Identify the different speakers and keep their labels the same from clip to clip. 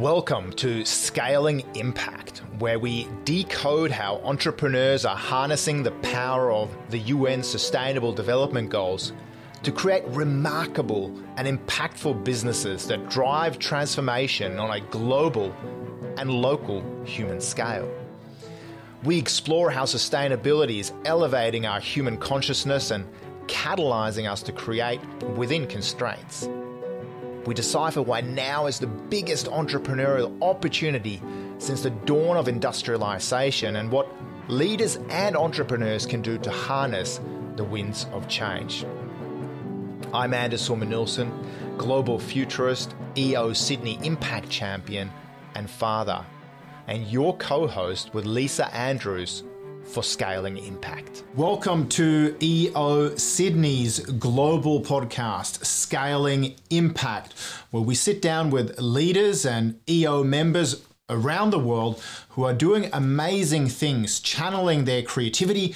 Speaker 1: Welcome to Scaling Impact, where we decode how entrepreneurs are harnessing the power of the UN Sustainable Development Goals to create remarkable and impactful businesses that drive transformation on a global and local human scale. We explore how sustainability is elevating our human consciousness and catalyzing us to create within constraints. We decipher why now is the biggest entrepreneurial opportunity since the dawn of industrialization and what leaders and entrepreneurs can do to harness the winds of change. I'm Anders Sorman global futurist, EO Sydney Impact Champion, and father, and your co host with Lisa Andrews for scaling impact.
Speaker 2: Welcome to EO Sydney's global podcast, Scaling Impact, where we sit down with leaders and EO members around the world who are doing amazing things, channeling their creativity,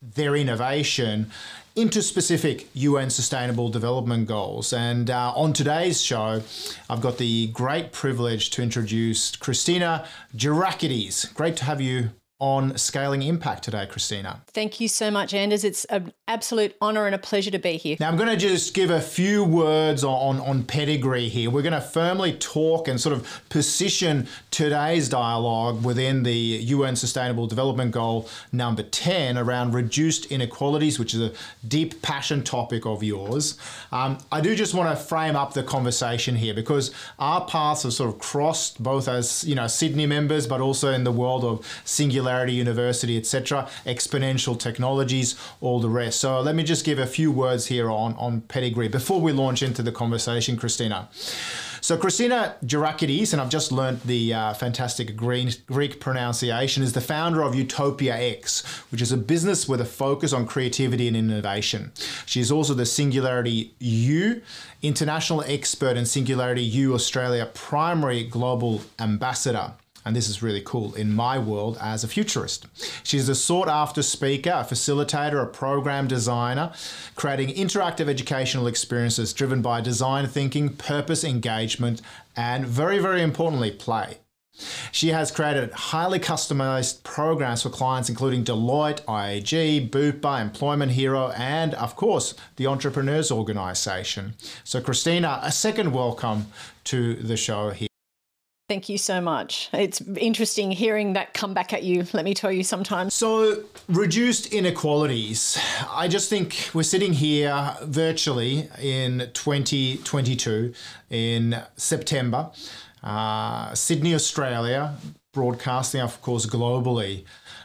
Speaker 2: their innovation into specific UN Sustainable Development Goals. And uh, on today's show, I've got the great privilege to introduce Christina Gerakiteys. Great to have you on scaling impact today, Christina.
Speaker 3: Thank you so much, Anders. It's an absolute honor and a pleasure to be here.
Speaker 2: Now, I'm going to just give a few words on, on pedigree here. We're going to firmly talk and sort of position today's dialogue within the UN Sustainable Development Goal number 10 around reduced inequalities, which is a deep passion topic of yours. Um, I do just want to frame up the conversation here because our paths have sort of crossed both as, you know, Sydney members, but also in the world of singular Singularity University, etc., exponential technologies, all the rest. So let me just give a few words here on, on pedigree before we launch into the conversation, Christina. So Christina Gerakiteys, and I've just learned the uh, fantastic Greek, Greek pronunciation, is the founder of UtopiaX, which is a business with a focus on creativity and innovation. She is also the Singularity U international expert and Singularity U Australia primary global ambassador and this is really cool, in my world as a futurist. She's a sought after speaker, a facilitator, a program designer, creating interactive educational experiences driven by design thinking, purpose engagement, and very, very importantly, play. She has created highly customized programs for clients including Deloitte, IAG, Bupa, Employment Hero, and of course, the Entrepreneurs Organization. So, Christina, a second welcome to the show here.
Speaker 3: Thank you so much. It's interesting hearing that come back at you, let me tell you sometimes.
Speaker 2: So, reduced inequalities. I just think we're sitting here virtually in 2022 in September, uh, Sydney, Australia, broadcasting, of course, globally.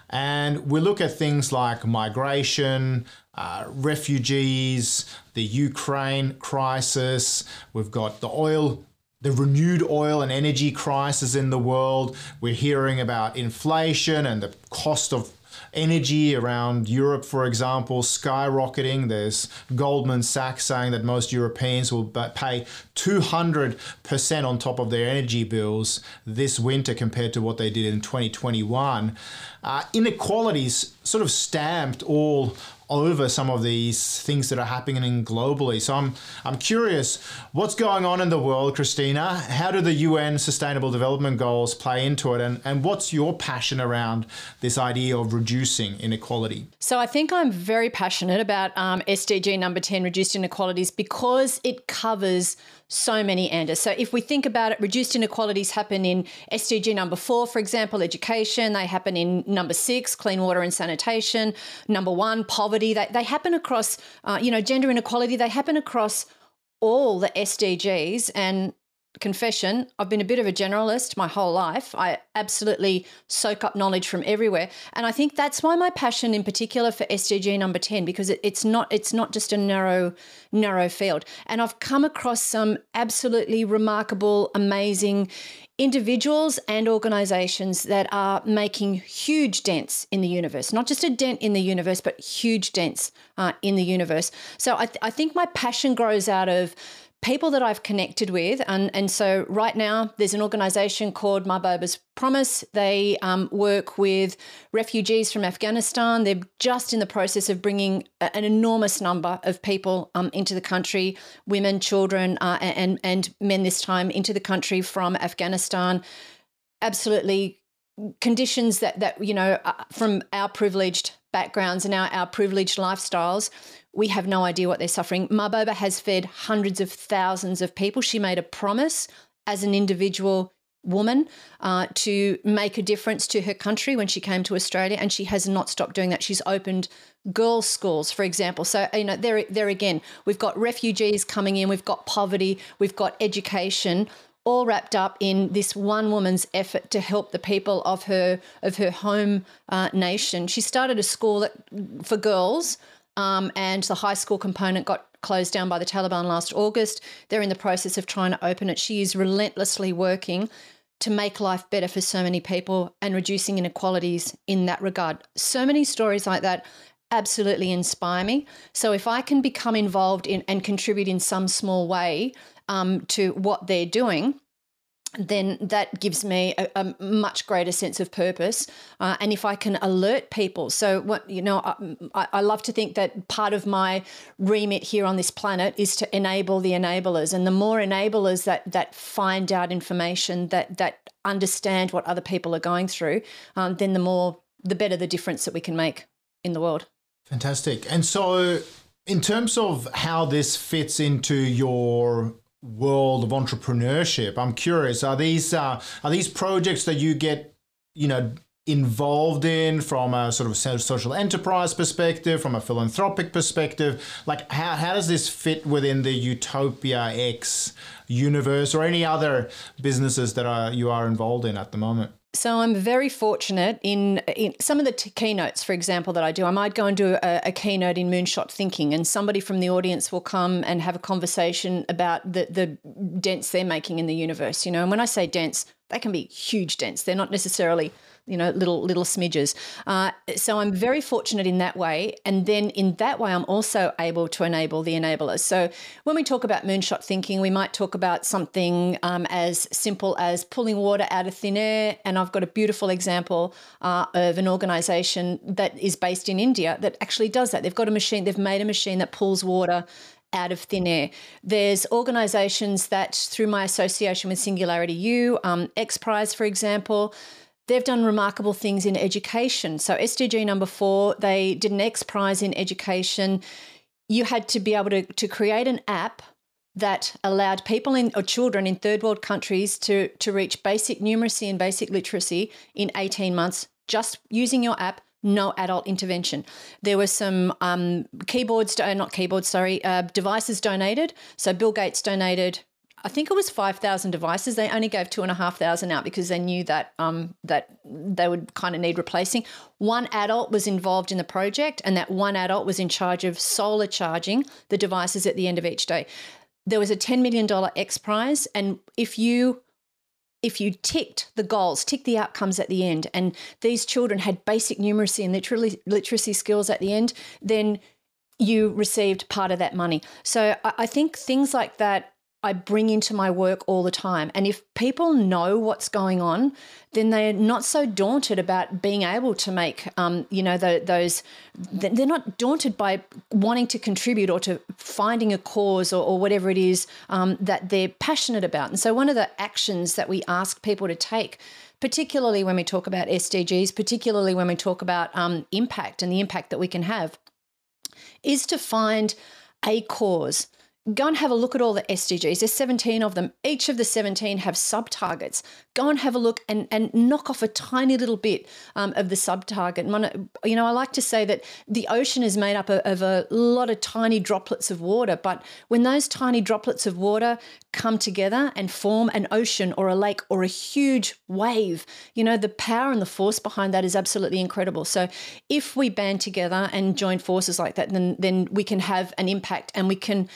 Speaker 2: And we look at things like migration, uh, refugees, the Ukraine crisis, we've got the oil the renewed oil and energy crisis in the world. We're hearing about inflation and the cost of energy around Europe, for example, skyrocketing. There's Goldman Sachs saying that most Europeans will pay 200% on top of their energy bills this winter compared to what they did in 2021. Uh, inequalities sort of stamped all over some of these things that are happening globally. So I'm I'm curious what's going on in the world, Christina. How do the UN Sustainable Development Goals play into it, and and what's your passion around this idea of reducing inequality?
Speaker 3: So I think I'm very passionate about um, SDG number ten, reduced inequalities, because it covers so many Anders. So if we think about it, reduced inequalities happen in SDG number four, for example, education. They happen in number six, clean water and sanitation. Number one, poverty. They, they happen across, uh, you know, gender inequality. They happen across all the SDGs. And confession, I've been a bit of a generalist my whole life. I absolutely soak up knowledge from everywhere, and I think that's why my passion, in particular, for SDG number ten, because it, it's not it's not just a narrow narrow field. And I've come across some absolutely remarkable, amazing individuals and organizations that are making huge dents in the universe, not just a dent in the universe, but huge dents uh, in the universe. So I, th- I think my passion grows out of people that I've connected with, and, and so right now there's an organization called Mahboba's Promise. They um, work with refugees from Afghanistan. They're just in the process of bringing an enormous number of people um, into the country, women, children, uh, and, and men this time into the country from Afghanistan. Absolutely conditions that that you know uh, from our privileged backgrounds and our, our privileged lifestyles we have no idea what they're suffering. Mahboba has fed hundreds of thousands of people. She made a promise as an individual woman uh, to make a difference to her country when she came to Australia, and she has not stopped doing that. She's opened girls' schools, for example. So you know, there, there again, we've got refugees coming in, we've got poverty, we've got education, all wrapped up in this one woman's effort to help the people of her of her home uh, nation. She started a school that, for girls um, and the high school component got closed down by the Taliban last August. They're in the process of trying to open it. She is relentlessly working to make life better for so many people and reducing inequalities in that regard. So many stories like that absolutely inspire me. So if I can become involved in and contribute in some small way um, to what they're doing, then that gives me a, a, much greater sense of purpose. Uh, and if I can alert people, so what you know, I, I, love to think that part of my remit here on this planet is to enable the enablers, and the more enablers that that find out information, that that understand what other people are going through, um, then the more the better the difference that we can make in the world.
Speaker 2: Fantastic. And so, in terms of how this fits into your world of entrepreneurship. I'm curious, are these uh, are these projects that you get, you know, involved in from a sort of social enterprise perspective, from a philanthropic perspective? Like, how, how does this fit within the UtopiaX universe or any other businesses that are, you are involved in at the moment?
Speaker 3: So I'm very fortunate in, in some of the t- keynotes, for example, that I do. I might go and do a, a, keynote in moonshot thinking, and somebody from the audience will come and have a conversation about the the dents they're making in the universe. You know, and when I say dents, they can be huge dents. They're not necessarily you know, little little smidges. Uh, so I'm very fortunate in that way, and then in that way, I'm also able to enable the enablers. So when we talk about moonshot thinking, we might talk about something um, as simple as pulling water out of thin air. And I've got a beautiful example uh, of an organisation that is based in India that actually does that. They've got a machine. They've made a machine that pulls water out of thin air. There's organisations that, through my association with Singularity U, um, X Prize, for example, They've done remarkable things in education. So, SDG number four, they did an X Prize in education. You had to be able to, to create an app that allowed people in or children in third world countries to, to reach basic numeracy and basic literacy in 18 months just using your app no adult intervention. There were some um, keyboards, not keyboards, sorry, uh, devices donated. So Bill Gates donated I think it was five thousand devices. They only gave two and a half thousand out because they knew that um, that they would kind of need replacing. One adult was involved in the project, and that one adult was in charge of solar charging the devices at the end of each day. There was a ten million dollar X prize, and if you if you ticked the goals, ticked the outcomes at the end, and these children had basic numeracy and literally literacy skills at the end, then you received part of that money. So I think things like that I bring into my work all the time. And if people know what's going on, then they're not so daunted about being able to make, um, you know, the, those. They're not daunted by wanting to contribute or to finding a cause or, or whatever it is um, that they're passionate about. And so, one of the actions that we ask people to take particularly when we talk about SDGs, particularly when we talk about um, impact and the impact that we can have, is to find a cause go and have a look at all the SDGs. There's 17 of them. Each of the 17 have sub targets. Go and have a look and, and knock off a tiny little bit um, of the sub target. You know, I like to say that the ocean is made up of, of a lot of tiny droplets of water, but when those tiny droplets of water come together and form an ocean or a lake or a huge wave, you know, the power and the force behind that is absolutely incredible. So if we band together and join forces like that, then then we can have an impact and we can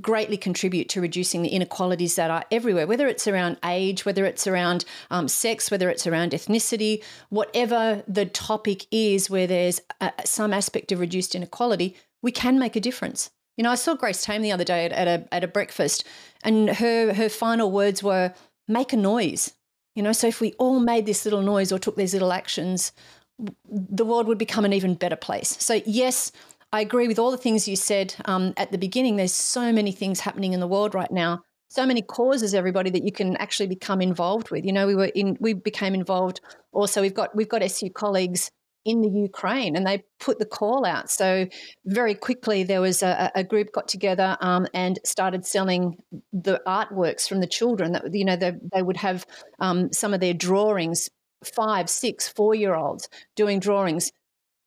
Speaker 3: greatly contribute to reducing the inequalities that are everywhere, whether it's around age, whether it's around um, sex, whether it's around ethnicity, whatever the topic is where there's some aspect of reduced inequality, we can make a difference. You know, I saw Grace Tame the other day at, at a at a breakfast, and her her final words were, "Make a noise." You know, so if we all made this little noise or took these little actions, the world would become an even better place. So yes, I agree with all the things you said um, at the beginning. There's so many things happening in the world right now. So many causes everybody that you can actually become involved with. You know we were in we became involved also we've got we've got su colleagues in the ukraine and they put the call out. So very quickly there was a, a group got together um, and started selling the artworks from the children that you know they, they would have um, some of their drawings five six four year olds doing drawings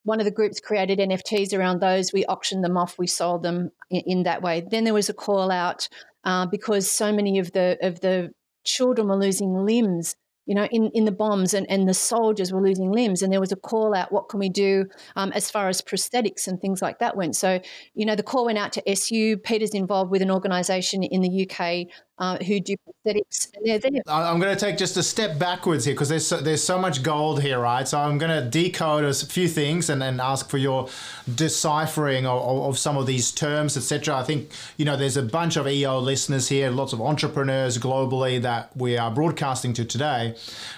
Speaker 3: one of the groups created NFTs around those. We auctioned them off. We sold them in, in that way. Then there was a call out uh, because so many of the of the children were losing limbs you know, in, in the bombs and, and the soldiers were losing limbs. And there was a call out, what can we do um, as far as prosthetics and things like that went. So, you know, the call went out to SU. Peter's involved with an organisation in the UK uh, who do prosthetics, and they're there.
Speaker 2: I'm going to take just a step backwards here because there's so, there's so much gold here, right? So I'm going to decode a few things and then ask for your deciphering of, of some of these terms, etc. I think you know there's a bunch of EO listeners here, lots of entrepreneurs globally that we are broadcasting to today.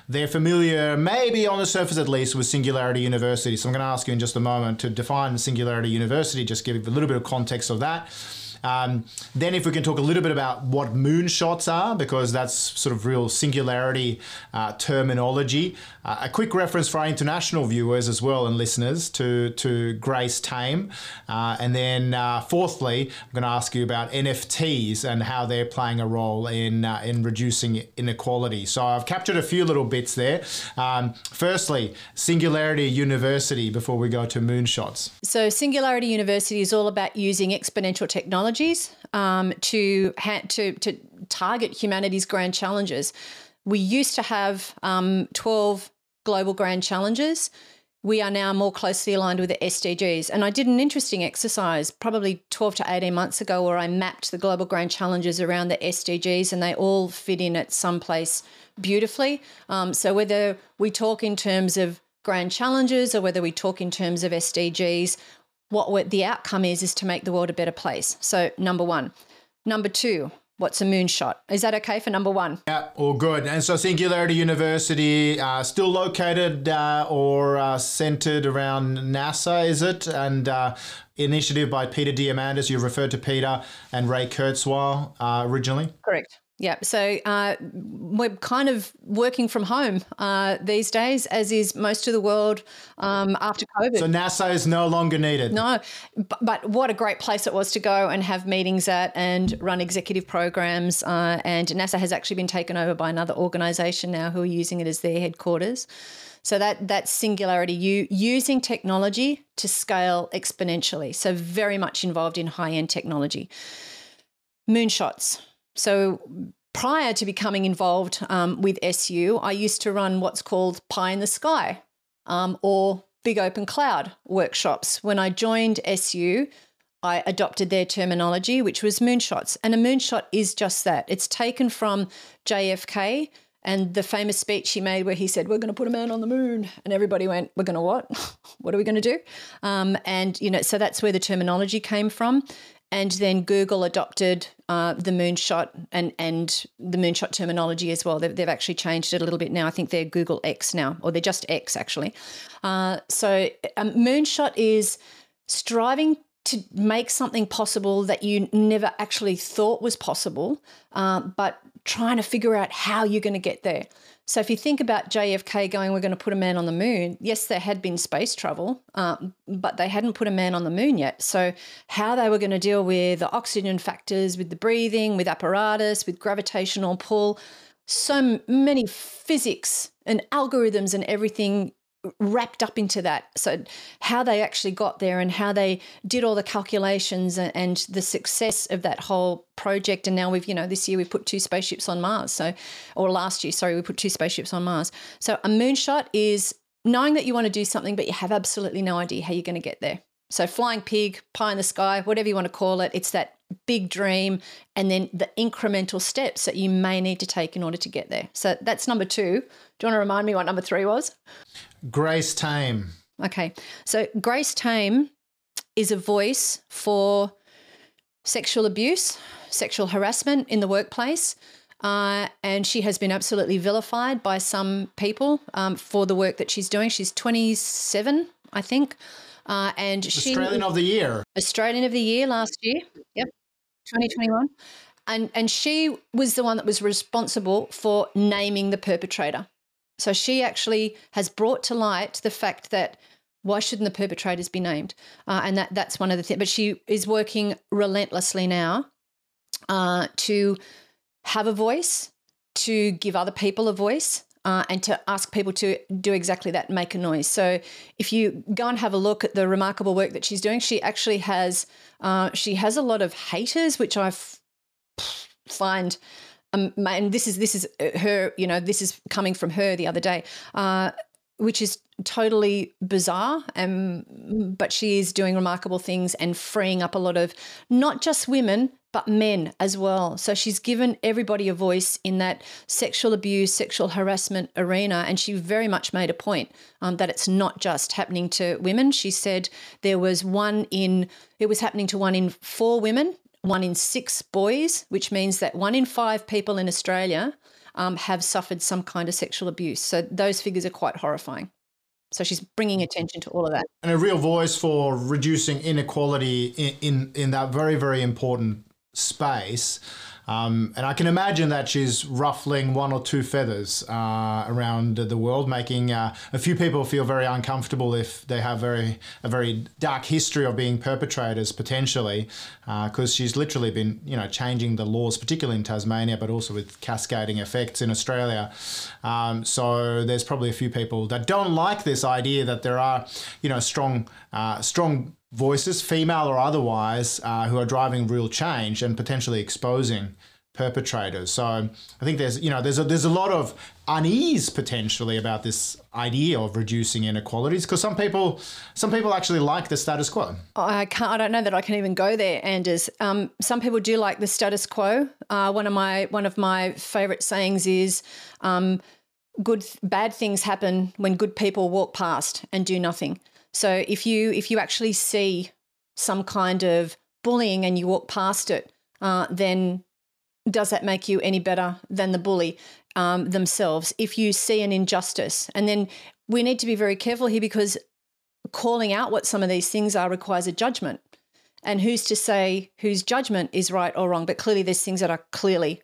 Speaker 2: They're familiar, maybe on the surface at least, with Singularity University. So I'm going to ask you in just a moment to define Singularity University, just give a little bit of context of that. Um, then, if we can talk a little bit about what moonshots are, because that's sort of real singularity uh, terminology. Uh, a quick reference for our international viewers as well and listeners to, to Grace Tame. Uh, and then, uh, fourthly, I'm going to ask you about NFTs and how they're playing a role in, uh, in reducing inequality. So, I've captured a few little bits there. Um, firstly, Singularity University before we go to moonshots.
Speaker 3: So, Singularity University is all about using exponential technology technologies um, to, ha- to, to target humanity's grand challenges. We used to have um, 12 global grand challenges. We are now more closely aligned with the SDGs. And I did an interesting exercise probably 12 to 18 months ago where I mapped the global grand challenges around the SDGs and they all fit in at some place beautifully. Um, so whether we talk in terms of grand challenges or whether we talk in terms of SDGs, what the outcome is is to make the world a better place. So number one, number two. What's a moonshot? Is that okay for number one?
Speaker 2: Yeah, all good. And so Singularity University, uh, still located uh, or uh, centered around NASA, is it? And uh, initiative by Peter Diamandis. You referred to Peter and Ray Kurzweil uh, originally.
Speaker 3: Correct. Yeah, so uh, we're kind of working from home uh, these days, as is most of the world um, after COVID.
Speaker 2: So NASA is no longer needed.
Speaker 3: No, but, but, what a great place it was to go and have meetings at and run executive programs. Uh, and NASA has actually been taken over by another organisation now who are using it as their headquarters. So that that singularity, you using technology to scale exponentially. So very much involved in high end technology. Moonshots so prior to becoming involved um, with SU, I used to run what's called Pie in the Sky um, or Big Open Cloud workshops. When I joined SU, I adopted their terminology, which was moonshots. And a moonshot is just that it's taken from JFK and the famous speech he made where he said, We're going to put a man on the moon. And everybody went, We're going to what? what are we going to do? Um, and, you know, so that's where the terminology came from and then Google adopted uh, the moonshot and and the moonshot terminology as well. They've, they've, actually changed it a little bit now. I think they're Google X now, or they're just X actually. Uh, so um, moonshot is striving to make something possible that you never actually thought was possible, uh, but trying to figure out how you're going to get there. So if you think about JFK going, we're going to put a man on the moon, yes, there had been space travel, um, but they hadn't put a man on the moon yet. So how they were going to deal with the oxygen factors, with the breathing, with apparatus, with gravitational pull, so many physics and algorithms and everything wrapped up into that. So, how they actually got there and how they did all the calculations and, and, the success of that whole project. And now we've, you know, this year we've put two spaceships on Mars. So, or last year, sorry, we put two spaceships on Mars. So, a moonshot is knowing that you want to do something, but you have absolutely no idea how you're going to get there. So, flying pig, pie in the sky, whatever you want to call it, it's that big dream and then the incremental steps that you may need to take in order to get there. So, that's number two. Do you want to remind me what number three was?
Speaker 2: Grace Tame.
Speaker 3: Okay. So Grace Tame is a voice for sexual abuse, sexual harassment in the workplace. Uh, and she has been absolutely vilified by some people um, for the work that she's doing. She's 27, I think. Uh, and she's
Speaker 2: Australian she, of the Year.
Speaker 3: Australian of the Year last year. Yep, 2021. And, and she was the one that was responsible for naming the perpetrator. So she actually has brought to light the fact that why shouldn't the perpetrators be named? Uh, and that that's one of the things. But she is working relentlessly now uh, to have a voice, to give other people a voice, uh, and to ask people to do exactly that, make a noise. So if you go and have a look at the remarkable work that she's doing, she actually has uh, she has a lot of haters, which I find. Um, and this is this is her, you know, this is coming from her the other day. Uh, which is totally bizarre. Um, but she is doing remarkable things and freeing up a lot of not just women, but men as well. So she's given everybody a voice in that sexual abuse, sexual harassment arena. And she very much made a point um, that it's not just happening to women. She said there was one in, it was happening to one in four women, one in six boys, which means that one in five people in Australia um, have suffered some kind of sexual abuse. So those figures are quite horrifying. So she's bringing attention to all of that.
Speaker 2: And a real voice for reducing inequality in, in, in that very, very important space. Um, and I can imagine that she's ruffling one or two feathers uh, around the world, making uh, a few people feel very uncomfortable if they have very a very dark history of being perpetrators potentially, because uh, she's literally been you know changing the laws, particularly in Tasmania, but also with cascading effects in Australia. Um, so there's probably a few people that don't like this idea that there are you know strong uh, strong voices, female or otherwise, uh, who are driving real change and potentially exposing perpetrators. So I think there's you know there's a, there's a lot of unease potentially about this idea of reducing inequalities because some people some people actually like the status quo.
Speaker 3: I can't. I don't know that I can even go there, Anders. Um, some people do like the status quo. Uh, one of my one of my favorite sayings is. Um, good bad things happen when good people walk past and do nothing so if you if you actually see some kind of bullying and you walk past it, uh, then does that make you any better than the bully um, themselves? If you see an injustice, and then we need to be very careful here because calling out what some of these things are requires a judgment. And who's to say whose judgment is right or wrong? But clearly, there's things that are clearly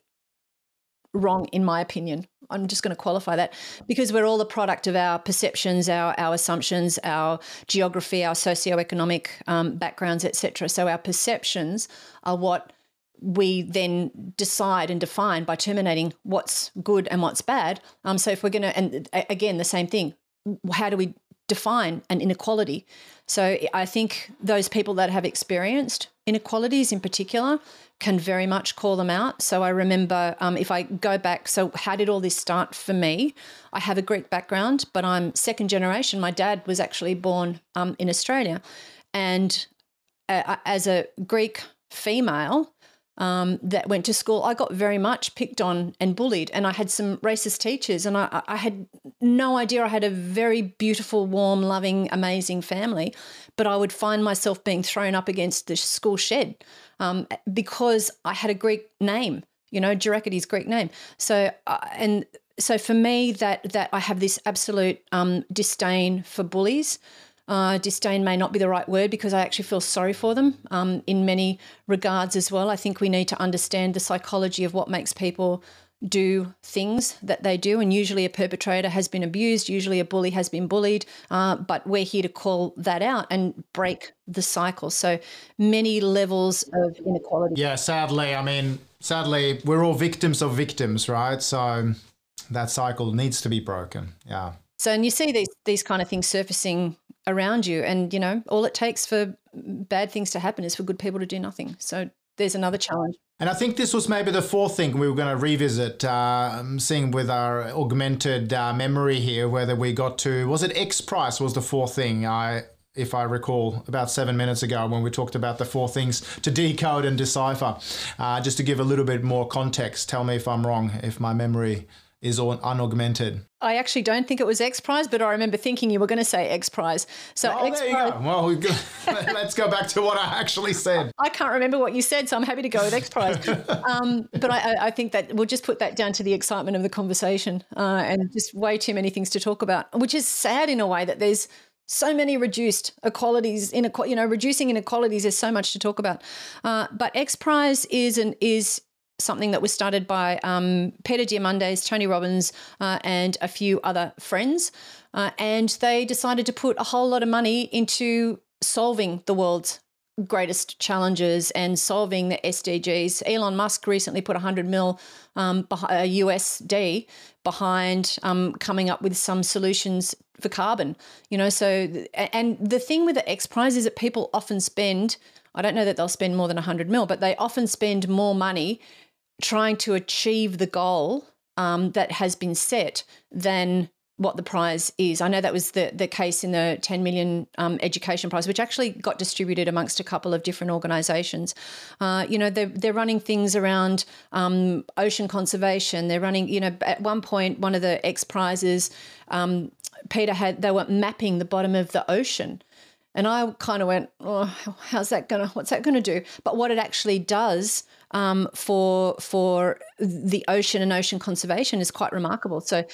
Speaker 3: wrong, in my opinion. I'm just going to qualify that because we're all a product of our perceptions, our our assumptions, our geography, our socioeconomic um, backgrounds, etc. So our perceptions are what we then decide and define by terminating what's good and what's bad. Um, so if we're going to, and again, the same thing, how do we define an inequality? So I think those people that have experienced inequalities in particular can very much call them out. So I remember um, if I go back, so how did all this start for me? I have a Greek background, but I'm second generation. My dad was actually born um, in Australia. And uh, as a Greek female, um, that went to school, I got very much picked on and bullied. And I had some racist teachers, and I, I, had no idea I had a very beautiful, warm, loving, amazing family. But I would find myself being thrown up against the school shed um, because I had a Greek name, you know, Gerakiteys Greek name. So, uh, and so for me, that that I have this absolute um, disdain for bullies. Uh, disdain may not be the right word because I actually feel sorry for them um, in many regards as well. I think we need to understand the psychology of what makes people do things that they do. And usually a perpetrator has been abused, usually a bully has been bullied, uh, but we're here to call that out and break the cycle. So many levels of inequality.
Speaker 2: Yeah, sadly, I mean, sadly, we're all victims of victims, right? So that cycle needs to be broken. Yeah.
Speaker 3: So, and you see these these kind of things surfacing around you, and you know, all it takes for bad things to happen is for good people to do nothing. So, there's another challenge.
Speaker 2: And I think this was maybe the fourth thing we were going to revisit, uh, seeing with our augmented uh, memory here, whether we got to, was it X Prize was the fourth thing I, if I recall, about seven minutes ago when we talked about the four things to decode and decipher. Uh, just to give a little bit more context, tell me if I'm wrong, if my memory is unaugmented.
Speaker 3: I actually don't think it was X Prize, but I remember thinking you were going to say X Prize. So
Speaker 2: oh,
Speaker 3: X
Speaker 2: there you go. Well, let's go back to what I actually said.
Speaker 3: I can't remember what you said, so I'm happy to go with X Prize. um, but I, I, think that we'll just put that down to the excitement of the conversation uh, and just way too many things to talk about, which is sad in a way that there's so many reduced equalities in you know reducing inequalities there's so much to talk about uh, but x prize is an is something that was started by um, Peter Diamandis, Tony Robbins, uh, and a few other friends. Uh, and they decided to put a whole lot of money into solving the world's greatest challenges and solving the SDGs. Elon Musk recently put 100 mil um, USD behind um, coming up with some solutions for carbon. You know, so and the thing with the X Prize is that people often spend. I don't know that they'll spend more than 100 mil, but they often spend more money trying to achieve the goal um, that has been set than what the prize is. I know that was the, the case in the 10 million um, education prize, which actually got distributed amongst a couple of different organisations. Uh, you know, they're, they're running things around um, ocean conservation. They're running, you know, at one point, one of the X prizes, um, Peter had, they were mapping the bottom of the ocean. And I kind of went, oh, how's that going to, what's that going to do? But what it actually does um, for for the ocean and ocean conservation is quite remarkable. So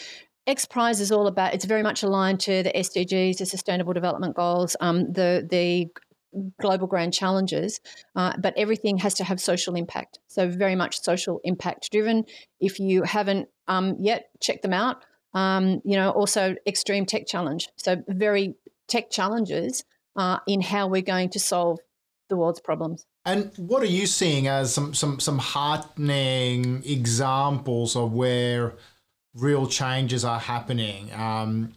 Speaker 3: X Prize is all about. It's very much aligned to the SDGs, the Sustainable Development Goals, um, the the global grand challenges, uh, but everything has to have social impact. So very much social impact driven. If you haven't um, yet, check them out. Um, you know, also Extreme Tech Challenge. So very tech challenges uh, in how we're going to solve the world's problems.
Speaker 2: And what are you seeing as some some some heartening examples of where real changes are happening? Um,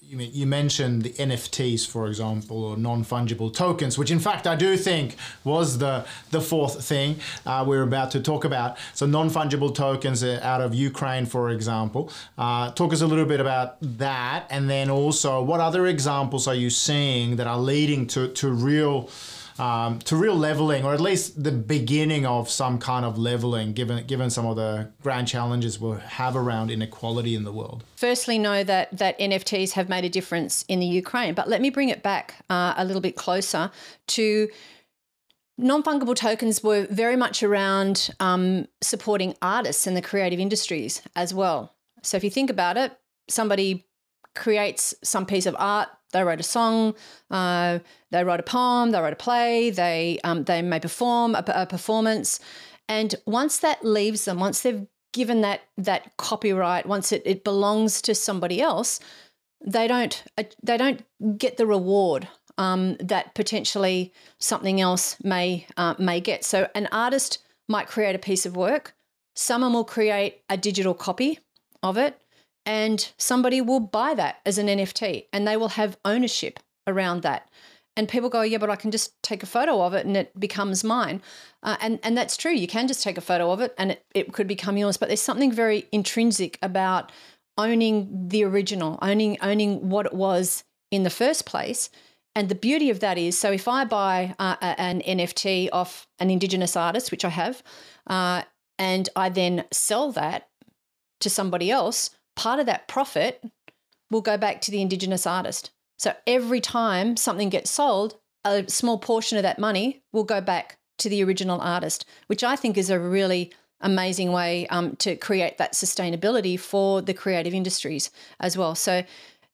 Speaker 2: you, you mentioned the NFTs, for example, or non fungible tokens, which in fact I do think was the the fourth thing uh, we are about to talk about. So non fungible tokens uh, out of Ukraine, for example. Uh, talk us a little bit about that, and then also what other examples are you seeing that are leading to to real um, to real leveling, or at least the beginning of some kind of leveling, given given some of the grand challenges we have around inequality in the world.
Speaker 3: Firstly, know that that NFTs have made a difference in the Ukraine, but let me bring it back uh, a little bit closer to. Non fungible tokens were very much around um, supporting artists and the creative industries as well. So, if you think about it, somebody creates some piece of art they wrote a song, uh, they wrote a poem, they wrote a play, they um, they may perform a, a, performance, and once that leaves them, once they've given that that copyright, once it, it belongs to somebody else, they don't uh, they don't get the reward um, that potentially something else may uh, may get. So an artist might create a piece of work, someone will create a digital copy of it and somebody will buy that as an NFT and they will have ownership around that. And people go, yeah, but I can just take a photo of it and it becomes mine. Uh, and, and that's true. You can just take a photo of it and it, it could become yours. But there's something very intrinsic about owning the original, owning owning what it was in the first place. And the beauty of that is, so if I buy uh, an NFT off an Indigenous artist, which I have, uh, and I then sell that to somebody else, part of that profit will go back to the Indigenous artist. So every time something gets sold, a small portion of that money will go back to the original artist, which I think is a really amazing way um, to create that sustainability for the creative industries as well. So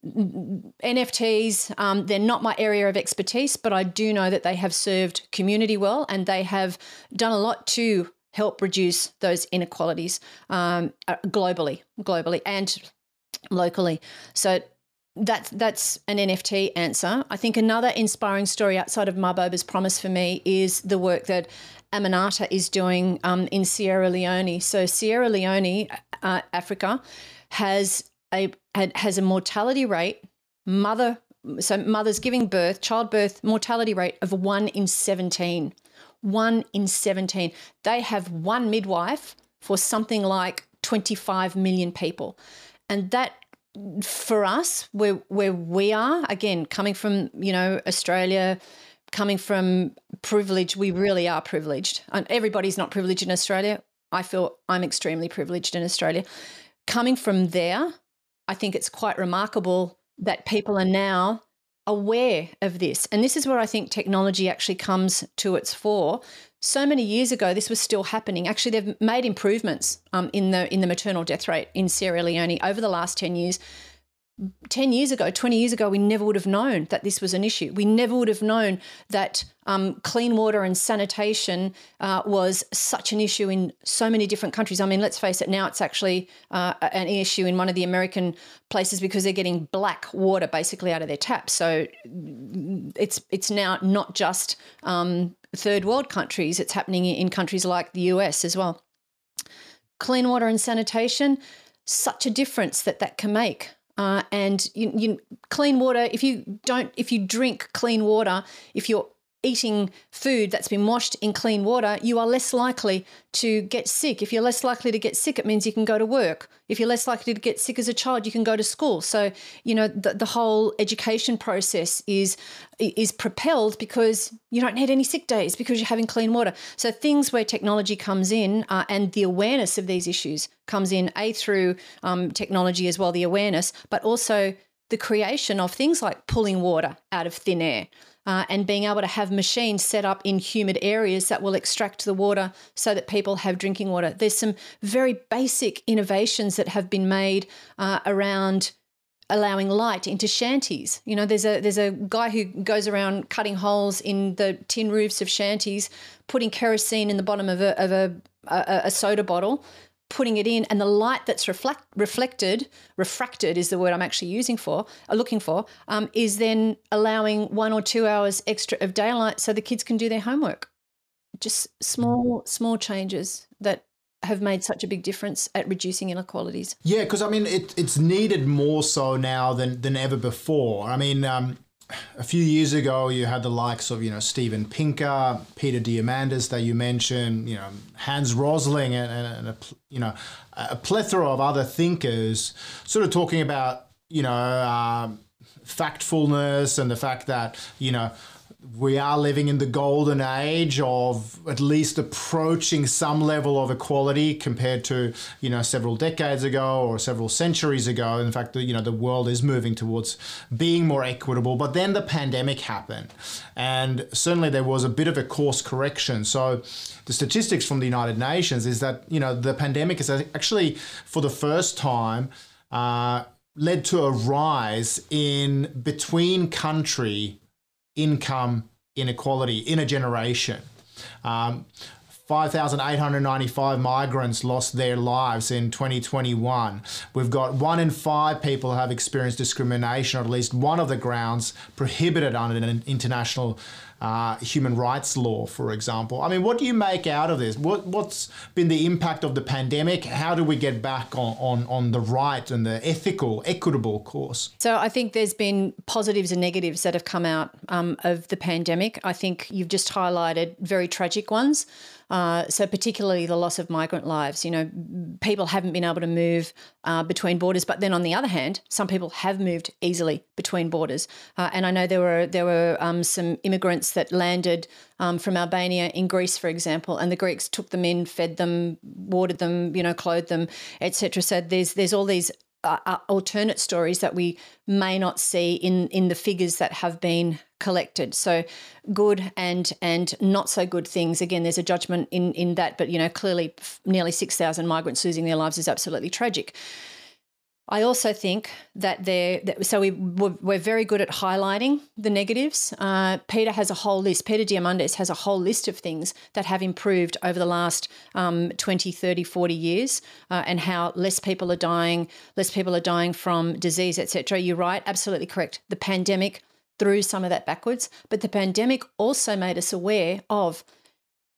Speaker 3: NFTs, um, they're not my area of expertise, but I do know that they have served community well and they have done a lot to help reduce those inequalities um, uh, globally, globally and locally. So that's that's an NFT answer. I think another inspiring story outside of Mahboba's promise for me is the work that Aminata is doing um, in Sierra Leone. So Sierra Leone, uh, Africa, has a has a mortality rate mother so mothers giving birth childbirth mortality rate of one in seventeen one in 17. They have one midwife for something like 25 million people. And that for us, where where we are, again, coming from, you know, Australia, coming from privilege, we really are privileged. And everybody's not privileged in Australia. I feel I'm extremely privileged in Australia. coming from there, I think it's quite remarkable that people are now aware of this. And this is where I think technology actually comes to its fore. So many years ago, this was still happening. Actually, they've made improvements um, in the in the maternal death rate in Sierra Leone over the last ten years. 10 years ago, 20 years ago, we never would have known that this was an issue. We never would have known that um, clean water and sanitation uh, was such an issue in so many different countries. I mean, let's face it, now it's actually uh, an issue in one of the American places because they're getting black water basically out of their taps. So it's, it's now not just um, third world countries, it's happening in countries like the US as well. Clean water and sanitation, such a difference that that can make. Uh, and you, you, clean water. If you don't, if you drink clean water, if you're eating food that's been washed in clean water, you are less likely to get sick. If you're less likely to get sick, it means you can go to work. If you're less likely to get sick as a child, you can go to school. So, you know, the, the whole education process is is propelled because you don't need any sick days because you're having clean water. So things where technology comes in uh, and the awareness of these issues comes in, a through um, technology as well, the awareness, but also the creation of things like pulling water out of thin air uh, and being able to have machines set up in humid areas that will extract the water so that people have drinking water. There's some very basic innovations that have been made uh, around allowing light into shanties. You know, there's a there's a guy who goes around cutting holes in the tin roofs of shanties, putting kerosene in the bottom of a of a, a, a soda bottle putting it in and the light that's reflect, reflected refracted is the word i'm actually using for uh, looking for um, is then allowing one or two hours extra of daylight so the kids can do their homework. Just small small changes that have made such a big difference at reducing inequalities.
Speaker 2: Yeah because i mean it, it's needed more so now than than ever before. I mean um, a few years ago, you had the likes of you know Steven Pinker, Peter Diamandis that you mentioned, you know Hans Rosling, and, and, a, you know a plethora of other thinkers, sort of talking about you know um, factfulness and the fact that you know we are living in the golden age of at least approaching some level of equality compared to you know several decades ago or several centuries ago. In fact you know the world is moving towards being more equitable but then the pandemic happened and certainly there was a bit of a course correction. So the statistics from the united nations is that you know the pandemic is actually for the first time uh, led to a rise in between country income inequality in a generation. Um, 5,895 migrants lost their lives in 2021. We've got one in five people have experienced discrimination, or at least one of the grounds prohibited under an international uh, human rights law, for example. I mean, what do you make out of this? What, what's been the impact of the pandemic? How do we get back on, on, on the right and the ethical, equitable course?
Speaker 3: So I think there's been positives and negatives that have come out um, of the pandemic. I think you've just highlighted very tragic ones. Uh, so particularly the loss of migrant lives. You know, people haven't been able to move uh, between borders, but then on the other hand, some people have moved easily between borders. Uh, and I know there were there were um, some immigrants that landed um, from Albania in Greece, for example, and the Greeks took them in, fed them, watered them, you know, clothed them, etc. So there's there's all these uh, uh, alternate stories that we may not see in in the figures that have been collected. So good and and not so good things. Again, there's a judgment in in that, but you know clearly nearly six thousand migrants losing their lives is absolutely tragic. I also think that there, so we, we're very good at highlighting the negatives. Uh, Peter has a whole list, Peter Diamandis has a whole list of things that have improved over the last um, 20, 30, 40 years uh, and how less people are dying, less people are dying from disease, etc. You're right, absolutely correct. The pandemic threw some of that backwards, but the pandemic also made us aware of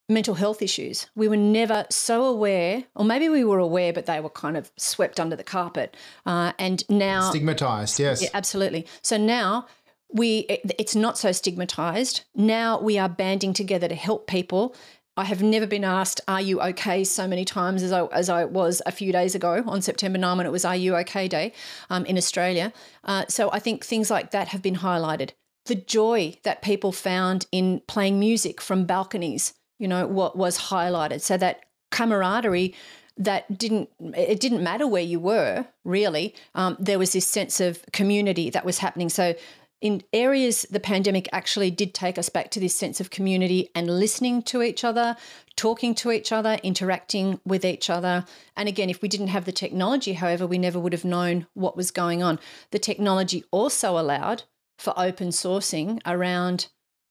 Speaker 3: mental health issues. We were never so aware, or maybe we were aware, but they were kind of swept under the carpet. Uh, and now
Speaker 2: stigmatized, yes,
Speaker 3: yeah, absolutely. So now we it's not so stigmatized. Now we are banding together to help people. I have never been asked, "Are you okay?" so many times as I as I was a few days ago on September 9 when it was "Are you okay?" day um, in Australia. Uh, so I think things like that have been highlighted. The joy that people found in playing music from balconies you know, what was highlighted. So that camaraderie that didn't it didn't matter where you were really. Um, there was this sense of community that was happening. So in areas the pandemic actually did take us back to this sense of community and listening to each other talking to each other interacting with each other. And again if we didn't have the technology however we never would have known what was going on. The technology also allowed for open sourcing around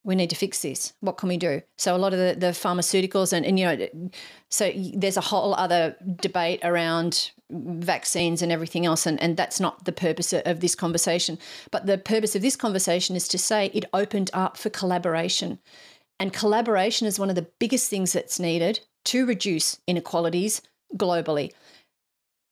Speaker 3: we need to fix this. What can we do? So a lot of the, the pharmaceuticals and, and you know, so there's a whole other debate around vaccines and everything else, and, and that's not the purpose of this conversation. But the purpose of this conversation is to say it opened up for collaboration. And collaboration is one of the biggest things that's needed to reduce inequalities globally.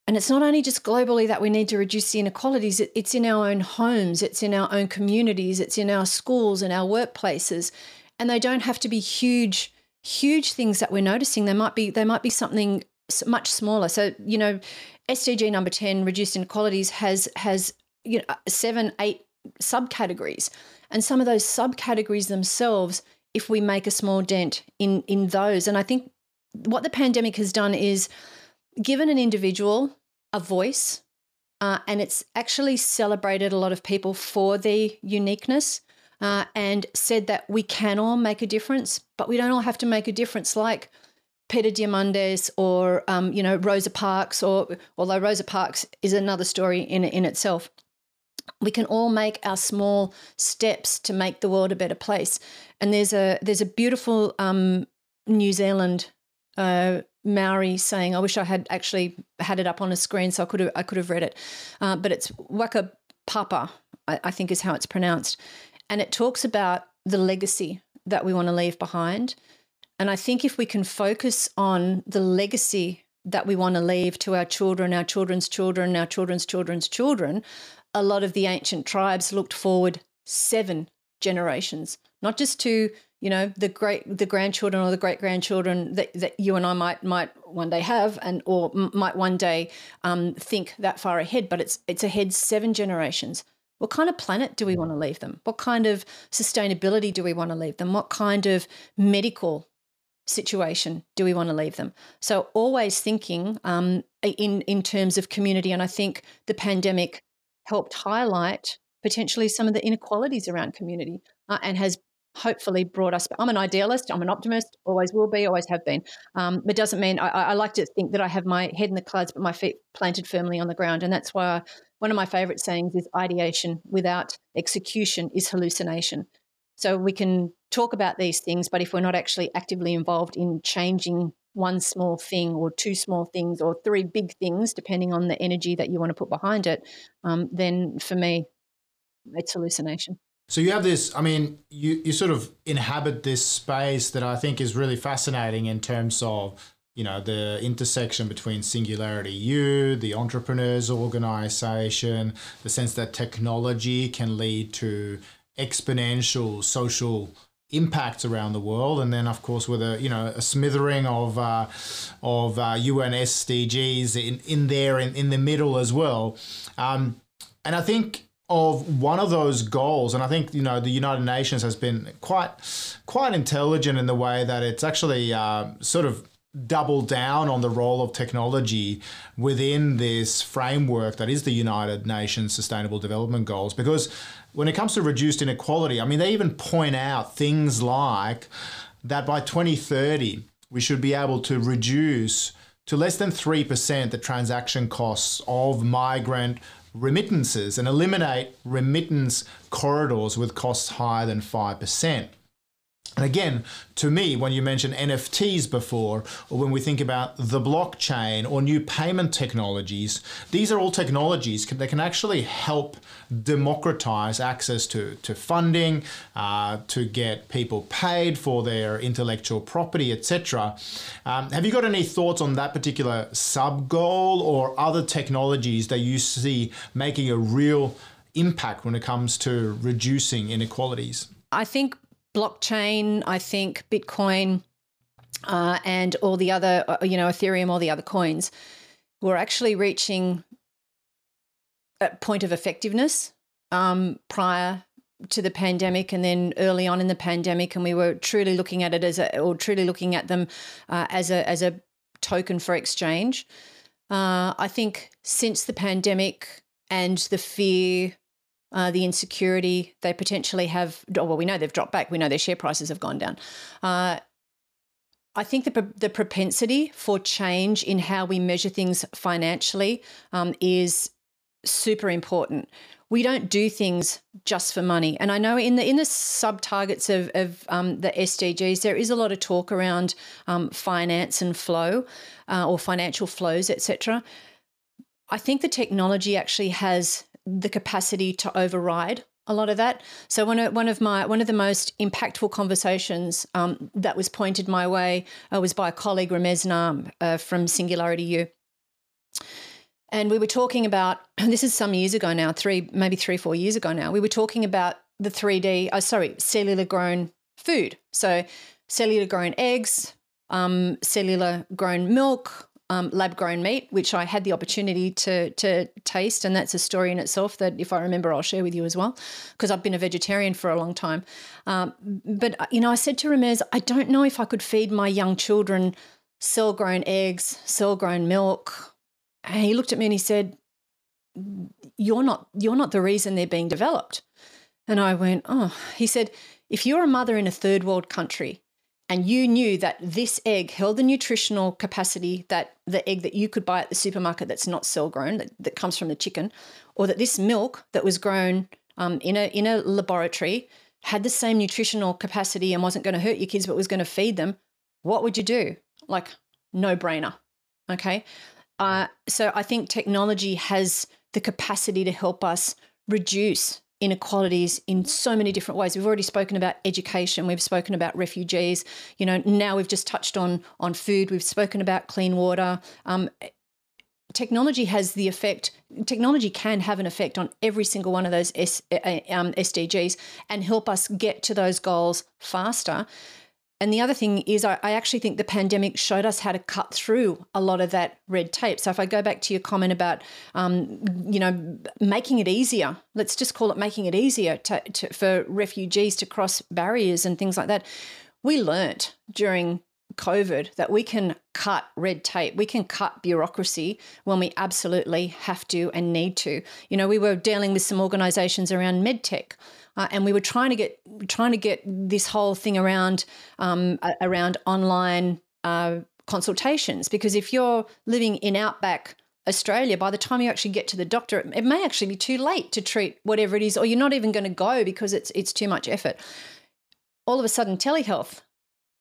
Speaker 3: And it's not only just globally that we need to reduce the inequalities, it's in our own homes, it's in our own communities, it's in our schools and our workplaces. And they don't have to be huge, huge things that we're noticing. They might be, they might be something much smaller. So, you know, SDG number 10, reduced inequalities, has has you know uh, seven, eight subcategories. And some of those subcategories themselves, if we make a small dent in in those, and I think what the pandemic has done is given an individual a voice, uh, and it's actually celebrated a lot of people for their uniqueness. Uh, and said that we can all make a difference, but we don't all have to make a difference like Peter Diamandis or um, you know Rosa Parks, or although Rosa Parks is another story in in itself. We can all make our small steps to make the world a better place. And there's a there's a beautiful um, New Zealand uh, Maori saying. I wish I had actually had it up on a screen so I could have I could have read it. Uh, but it's Waka Papa, I, I think is how it's pronounced, and it talks about the legacy that we want to leave behind. And I think if we can focus on the legacy that we want to leave to our children, our children's children, our children's children's children, a lot of the ancient tribes looked forward seven generations, not just to you know the great the grandchildren or the great grandchildren that, that you and I might might one day have and or might one day um, think that far ahead but it's it's ahead seven generations. What kind of planet do we want to leave them? What kind of sustainability do we want to leave them? What kind of medical situation do we want to leave them? So always thinking um, in in terms of community and I think the pandemic helped highlight potentially some of the inequalities around community uh, and has hopefully brought us. I'm an idealist. I'm an optimist. Always will be. Always have been. Um, it doesn't mean I, I, like to think that I have my head in the clouds, but my feet planted firmly on the ground. And that's why one of my favorite sayings is ideation without execution is hallucination. So we can talk about these things, but if we're not actually actively involved in changing one small thing or two small things or three big things, depending on the energy that you want to put behind it, um, then for me, it's hallucination.
Speaker 2: So you have this, I mean, you, you sort of inhabit this space that I think is really fascinating in terms of, you know, the intersection between Singularity U, the entrepreneurs organization, the sense that technology can lead to exponential social impacts around the world, and then of course with a you know a smithering of uh, of uh, UN SDGs in in there in, in the middle as well, um, and I think of one of those goals and i think you know the united nations has been quite quite intelligent in the way that it's actually uh, sort of doubled down on the role of technology within this framework that is the united nations sustainable development goals. Because when it comes to reduced inequality i mean they even point out things like that by 2030 we should be able to reduce to less than 3% the transaction costs of migrant remittances and eliminate remittance corridors with costs higher than 5%. And again, to me, when you mention NFTs before, or when we think about the blockchain or new payment technologies, these are all technologies that can actually help democratize access to, to funding, uh, to get people paid for their intellectual property, etc. Um, have you got any thoughts on that particular sub goal or other technologies that you see making a real impact when it comes to reducing inequalities?
Speaker 3: I think blockchain, I think Bitcoin, uh, and all the other, uh, you know, Ethereum, all the other coins, were actually reaching a point of effectiveness um, prior to the pandemic and then early on in the pandemic and we were truly looking at it as a or truly looking at them uh, as a as a token for exchange. Uh, I think since the pandemic and the fear, uh, the insecurity, they potentially have. Well, we know they've dropped back. We know their share prices have gone down. Uh, I think the, the propensity for change in how we measure things financially um, is super important. We don't do things just for money, and I know in the in the sub targets of, of um, the SDGs there is a lot of talk around um, finance and flow, uh, or financial flows, etc. I think the technology actually has the capacity to override a lot of that. So one of one of my one of the most impactful conversations um, that was pointed my way uh, was by a colleague Ramez Naam uh, from Singularity U. And we were talking about this is some years ago now, three maybe three four years ago now. We were talking about the three D, oh sorry, cellular grown food. So cellular grown eggs, um, cellular grown milk, um, lab grown meat, which I had the opportunity to to taste, and that's a story in itself that, if I remember, I'll share with you as well, because I've been a vegetarian for a long time. Um, but uh, you know, I said to Ramez, I don't know if I could feed my young children cell grown eggs, cell grown milk. And he looked at me and he said, "You're not you're not the reason they're being developed." And I went, "Oh." He said, "If you're a mother in a third world country." And you knew that this egg held the nutritional capacity that the egg that you could buy at the supermarket that's not cell grown that, that comes from the chicken or that this milk that was grown um, in a in a laboratory had the same nutritional capacity and wasn't going to hurt your kids but was going to feed them what would you do? Like no brainer okay? Uh, so i think technology has the capacity to help us reduce inequalities in so many different ways. We've already spoken about education, we've spoken about refugees, you know, now we've just touched on on food, we've spoken about clean water. Um, technology has the effect technology can have an effect on every single one of those S, um, SDGs and help us get to those goals faster and the other thing is, I, actually think the pandemic showed us how to cut through a lot of that red tape. So if I go back to your comment about, um, you know, making it easier, let's just call it making it easier to, to, for refugees to cross barriers and things like that. We learnt during COVID that we can cut red tape, we can cut bureaucracy when we absolutely have to and need to. You know, we were dealing with some organisations around medtech uh, and we were trying to get trying to get this whole thing around um, around online uh, consultations because if you're living in outback Australia, by the time you actually get to the doctor, it may actually be too late to treat whatever it is, or you're not even going to go because it's it's too much effort. All of a sudden, telehealth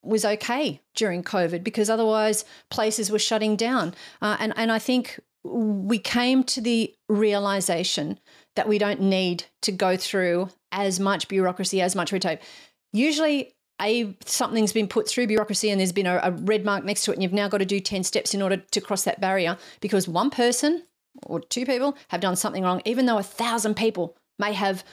Speaker 3: was okay during COVID because otherwise places were shutting down, uh, and and I think we came to the realization that we don't need to go through as much bureaucracy, as much red tape. Usually, a something's been put through bureaucracy and there's been a, a red mark next to it, and you've now got to do 10 steps in order to cross that barrier because one person or two people have done something wrong, even though a thousand people may have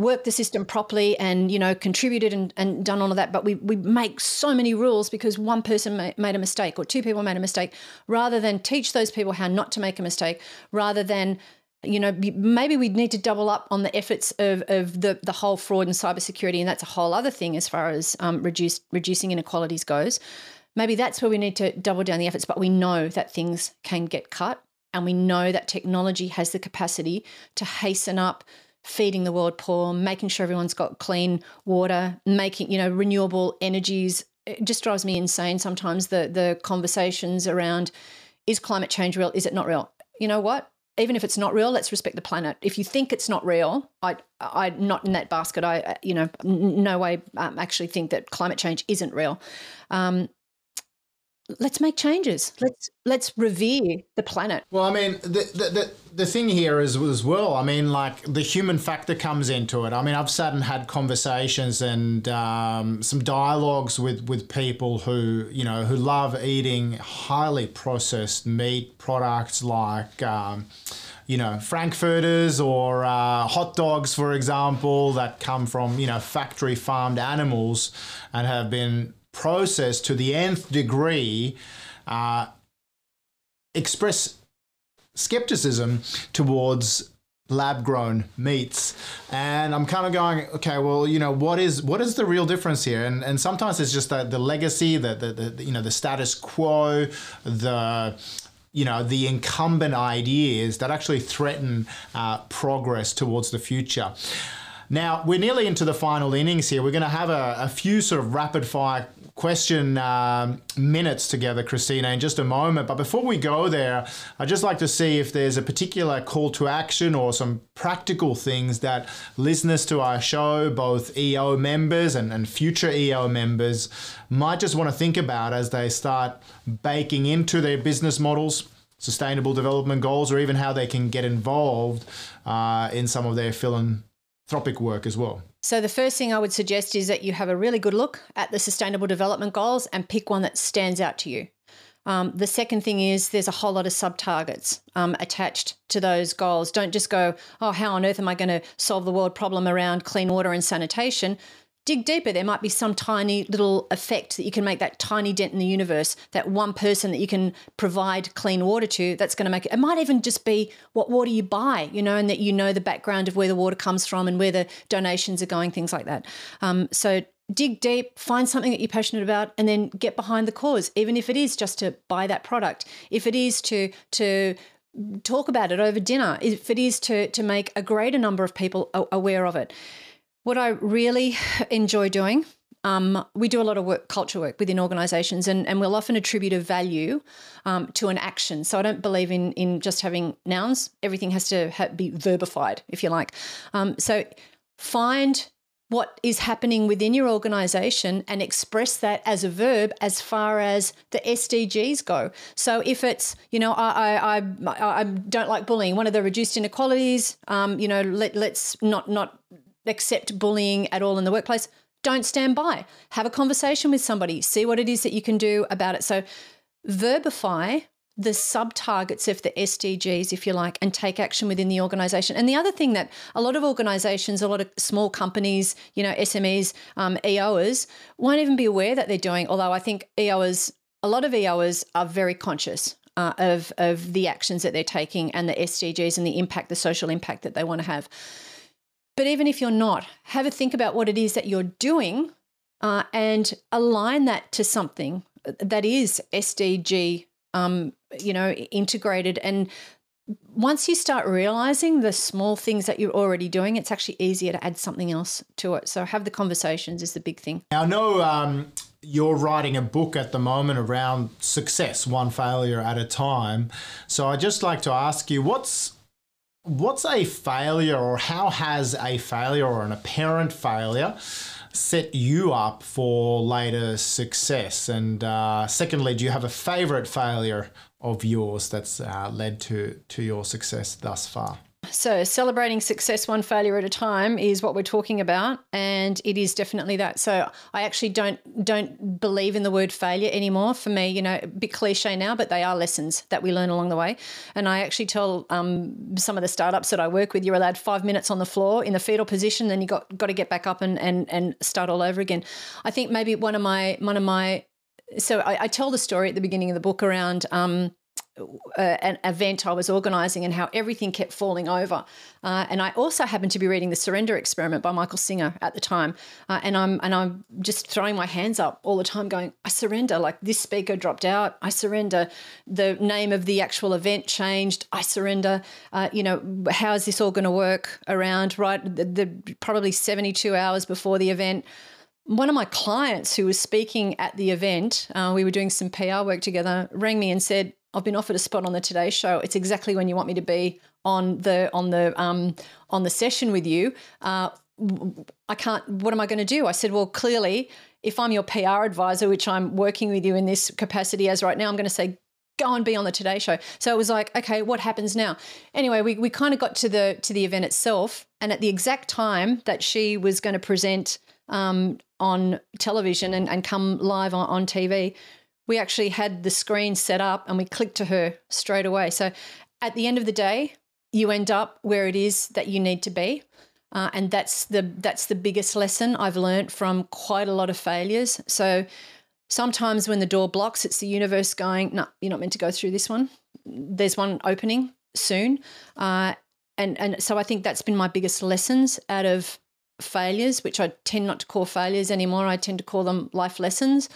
Speaker 3: worked the system properly and you know contributed and, and done all of that but we, we make so many rules because one person ma- made a mistake or two people made a mistake rather than teach those people how not to make a mistake rather than you know, maybe we need to double up on the efforts of, of the, the whole fraud and cybersecurity, and that's a whole other thing as far as um, reduce, reducing inequalities goes. Maybe that's where we need to double down the efforts, but we know that things can get cut, and we know that technology has the capacity to hasten up feeding the world poor, making sure everyone's got clean water, making, you know, renewable energies. It just drives me insane sometimes the the conversations around is climate change real? Is it not real? You know what? even if it's not real, let's respect the planet. If you think it's not real, I, I not in that basket. I, you know, no way um, actually think that climate change isn't real. Um, let's make changes. Let's let's revere the planet.
Speaker 2: Well, I mean, the the, the, the thing here is as well. I mean, like the human factor comes into it. I mean, I've sat and had conversations and um, some dialogues with with people who you know who love eating highly processed meat products like. Um, you know, frankfurters or uh, hot dogs, for example, that come from, you know, factory farmed animals and have been process to the nth degree uh, express skepticism towards lab grown meats. And i'm kind of going okay well you know what is what is the real difference here? And and sometimes it's just that the legacy the, the, the you know the status quo the you know the incumbent ideas that actually threaten uh, progress towards the future. Now we're nearly into the final innings here. We're going to have a, a few sort of rapid fire question um, minutes together, Christina, in just a moment. But before we go there, I'd just like to see if there's a particular call to action or some practical things that listeners to our show, both EO members and, and future EO members, might just want to think about as they start baking into their business models sustainable development goals or even how they can get involved uh, in some of their philanthropic work as well.
Speaker 3: So, the first thing I would suggest is that you have a really good look at the Sustainable Development Goals and pick one that stands out to you. Um, the second thing is there's a whole lot of sub targets um, attached to those goals. Don't just go, oh, how on earth am I going to solve the world problem around clean water and sanitation? Dig deeper, there might be some tiny little effect that you can make that tiny dent in the universe, that one person that you can provide clean water to that's going to make it. It might even just be what water you buy, you know, and that you know the background of where the water comes from and where the donations are going, things like that. Um, so dig deep, find something that you're passionate about, and then get behind the cause, even if it is just to buy that product, if it is to to talk about it over dinner, if it is to to make a greater number of people aware of it. What I really enjoy doing, um, we do a lot of work, culture work within organisations, and, and we'll often attribute a value um, to an action. So I don't believe in in just having nouns. Everything has to ha- be verbified, if you like. Um, so find what is happening within your organization and express that as a verb as far as the SDGs go. So if it's, you know, I, I, I, I don't like bullying, one of the reduced inequalities, um, you know, let, let's not, not accept bullying at all in the workplace, don't stand by. Have a conversation with somebody, see what it is that you can do about it. So, verbify the sub targets of the SDGs, if you like, and take action within the organization. And the other thing that a lot of organizations, a lot of small companies, you know, SMEs, um, EOers won't even be aware that they're doing, although I think EOers, a lot of EOers are very conscious. Uh, of of the actions that they're taking and the SDGs and the impact, the social impact that they want to have. But even if you're not, have a think about what it is that you're doing uh, and align that to something that is SDG, um, you know, integrated. And once you start realizing the small things that you're already doing, it's actually easier to add something else to it. So have the conversations is the big thing.
Speaker 2: Now, I know um, you're writing a book at the moment around success, one failure at a time. So I'd just like to ask you, what's What's a failure, or how has a failure or an apparent failure set you up for later success? And uh, secondly, do you have a favorite failure of yours that's uh, led to, to your success thus far?
Speaker 3: So, celebrating success one failure at a time is what we're talking about, and it is definitely that. So, I actually don't don't believe in the word failure anymore. For me, you know, a bit cliche now, but they are lessons that we learn along the way. And I actually tell um, some of the startups that I work with, you're allowed five minutes on the floor in the fetal position, then you got got to get back up and and and start all over again. I think maybe one of my one of my so I, I tell the story at the beginning of the book around. Um, uh, an event I was organising and how everything kept falling over. Uh, and I also happened to be reading the Surrender Experiment by Michael Singer at the time, uh, and I'm and I'm just throwing my hands up all the time, going, "I surrender!" Like this speaker dropped out, I surrender. The name of the actual event changed, I surrender. Uh, you know, how is this all going to work around? Right, the, the probably 72 hours before the event one of my clients who was speaking at the event, uh, we were doing some PR work together, rang me and said, I've been offered a spot on the Today Show. It's exactly when you want me to be on the on the um, on the session with you. Uh, I can't. What am I going to do? I said, well, clearly, if I'm your PR advisor, which I'm working with you in this capacity as right now, I'm going to say. Go and be on the Today Show. So it was like, okay, what happens now? Anyway, we, we kind of got to the to the event itself, and at the exact time that she was going to present um, on television and, and come live on, on TV, we actually had the screen set up and we clicked to her straight away. So at the end of the day, you end up where it is that you need to be. Uh, and that's the that's the biggest lesson I've learned from quite a lot of failures. So sometimes when the door blocks, it's the universe going, "No, you're not meant to go through this one. There's one opening soon." Uh, and and so I think that's been my biggest lessons out of failures, which I tend not to call failures anymore. I tend to call them life lessons.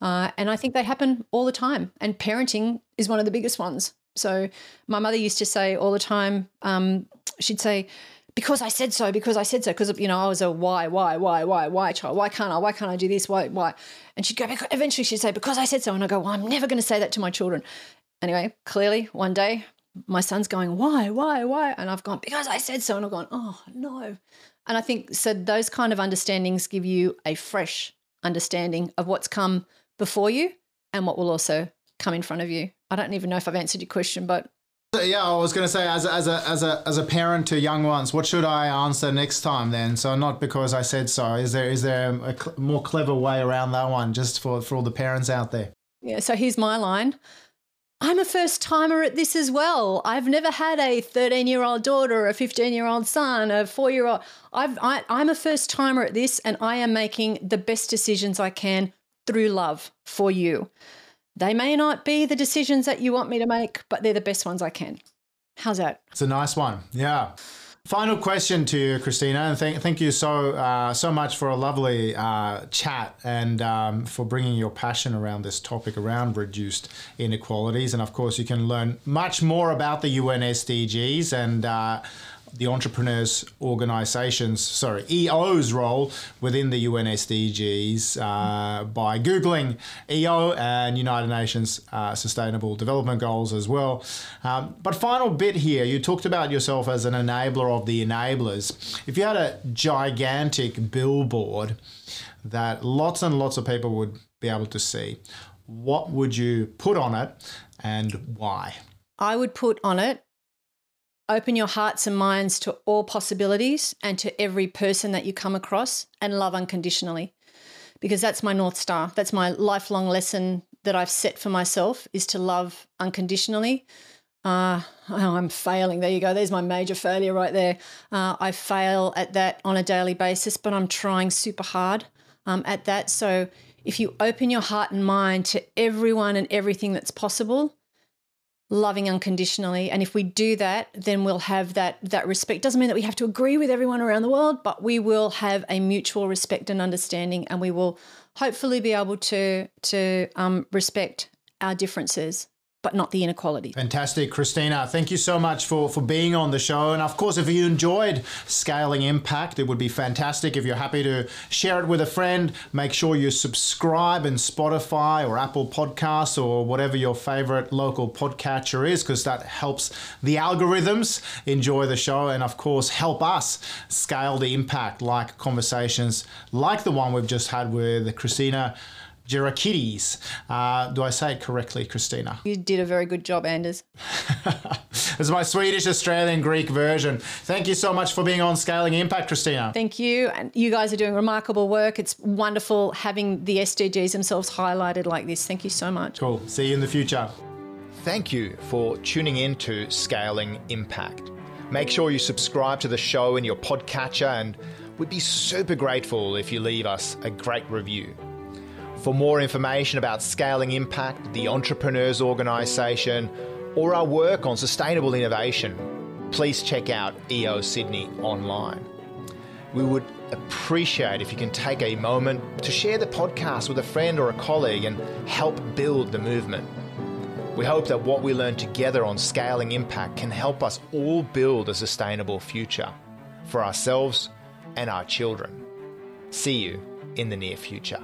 Speaker 3: Uh, and I think they happen all the time. And parenting is one of the biggest ones. So my mother used to say all the time, um, she'd say, because I said so, because I said so, because you know I was a why, why, why, why, why child. Why can't I? Why can't I do this? Why, why? And she'd go. Eventually, she'd say, because I said so, and I go, well, I'm never going to say that to my children. Anyway, clearly, one day my son's going, why, why, why? And I've gone, because I said so. And I've gone, oh, no. And I think so, those kind of understandings give you a fresh understanding of what's come before you and what will also come in front of you. I don't even know if I've answered your question, but
Speaker 2: yeah, I was going to say, as a, as a as a as a parent to young ones, what should I answer next time then? So not because I said so. Is there is there a cl- more clever way around that one, just for for all the parents out there?
Speaker 3: Yeah. So here's my line. I'm a first timer at this as well. I've never had a 13 year old daughter, a 15 year old son, a four year old. I've, I, I'm a first timer at this, and I am making the best decisions I can through love for you. They may not be the decisions that you want me to make, but they're the best ones I can. How's that?
Speaker 2: It's a nice one. Yeah. Final question to you, Christina, and thank, thank you so uh, so much for a lovely uh, chat and um, for bringing your passion around this topic around reduced inequalities. And of course, you can learn much more about the UN SDGs and uh, the entrepreneurs organizations, sorry, EO's role within the UN SDGs uh, by Googling EO and United Nations uh, Sustainable Development Goals as well. Um, but final bit here, you talked about yourself as an enabler of the enablers. If you had a gigantic billboard that lots and lots of people would be able to see, what would you put on it and why?
Speaker 3: I would put on it Open your hearts and minds to all possibilities and to every person that you come across and love unconditionally. Because that's my North Star. That's my lifelong lesson that I've set for myself is to love unconditionally. Uh, oh, I'm failing. There you go. There's my major failure right there. Uh, I fail at that on a daily basis, but I'm trying super hard um, at that. So if you open your heart and mind to everyone and everything that's possible, loving unconditionally. And if we do that then we'll have that that respect. Doesn't mean that we have to agree with everyone around the world but we will have a mutual respect and understanding and we will hopefully be able to to um, respect our differences but not the inequality.
Speaker 2: Fantastic, Christina. Thank you so much for, for being on the show. And of course, if you enjoyed Scaling Impact, it would be fantastic if you're happy to share it with a friend. Make sure you subscribe in Spotify or Apple Podcasts or whatever your favorite local podcatcher is, because that helps the algorithms enjoy the show and, of course, help us scale the impact like conversations like the one we've just had with Christina. Gerakiteys. Uh, do I say it correctly, Christina?
Speaker 3: You did a very good job, Anders.
Speaker 2: it's my Swedish, Australian, Greek version. Thank you so much for being on Scaling Impact, Christina.
Speaker 3: Thank you. And you guys are doing remarkable work. It's wonderful having the SDGs themselves highlighted like this. Thank you so much.
Speaker 2: Cool. See you in the future.
Speaker 1: Thank you for tuning in to Scaling Impact. Make sure you subscribe to the show in your podcatcher, and we'd be super grateful if you leave us a great review. For more information about Scaling Impact, the Entrepreneurs Organisation, or our work on sustainable innovation, please check out EO Sydney online. We would appreciate if you can take a moment to share the podcast with a friend or a colleague and help build the movement. We hope that what we learn together on Scaling Impact can help us all build a sustainable future for ourselves and our children. See you in the near future.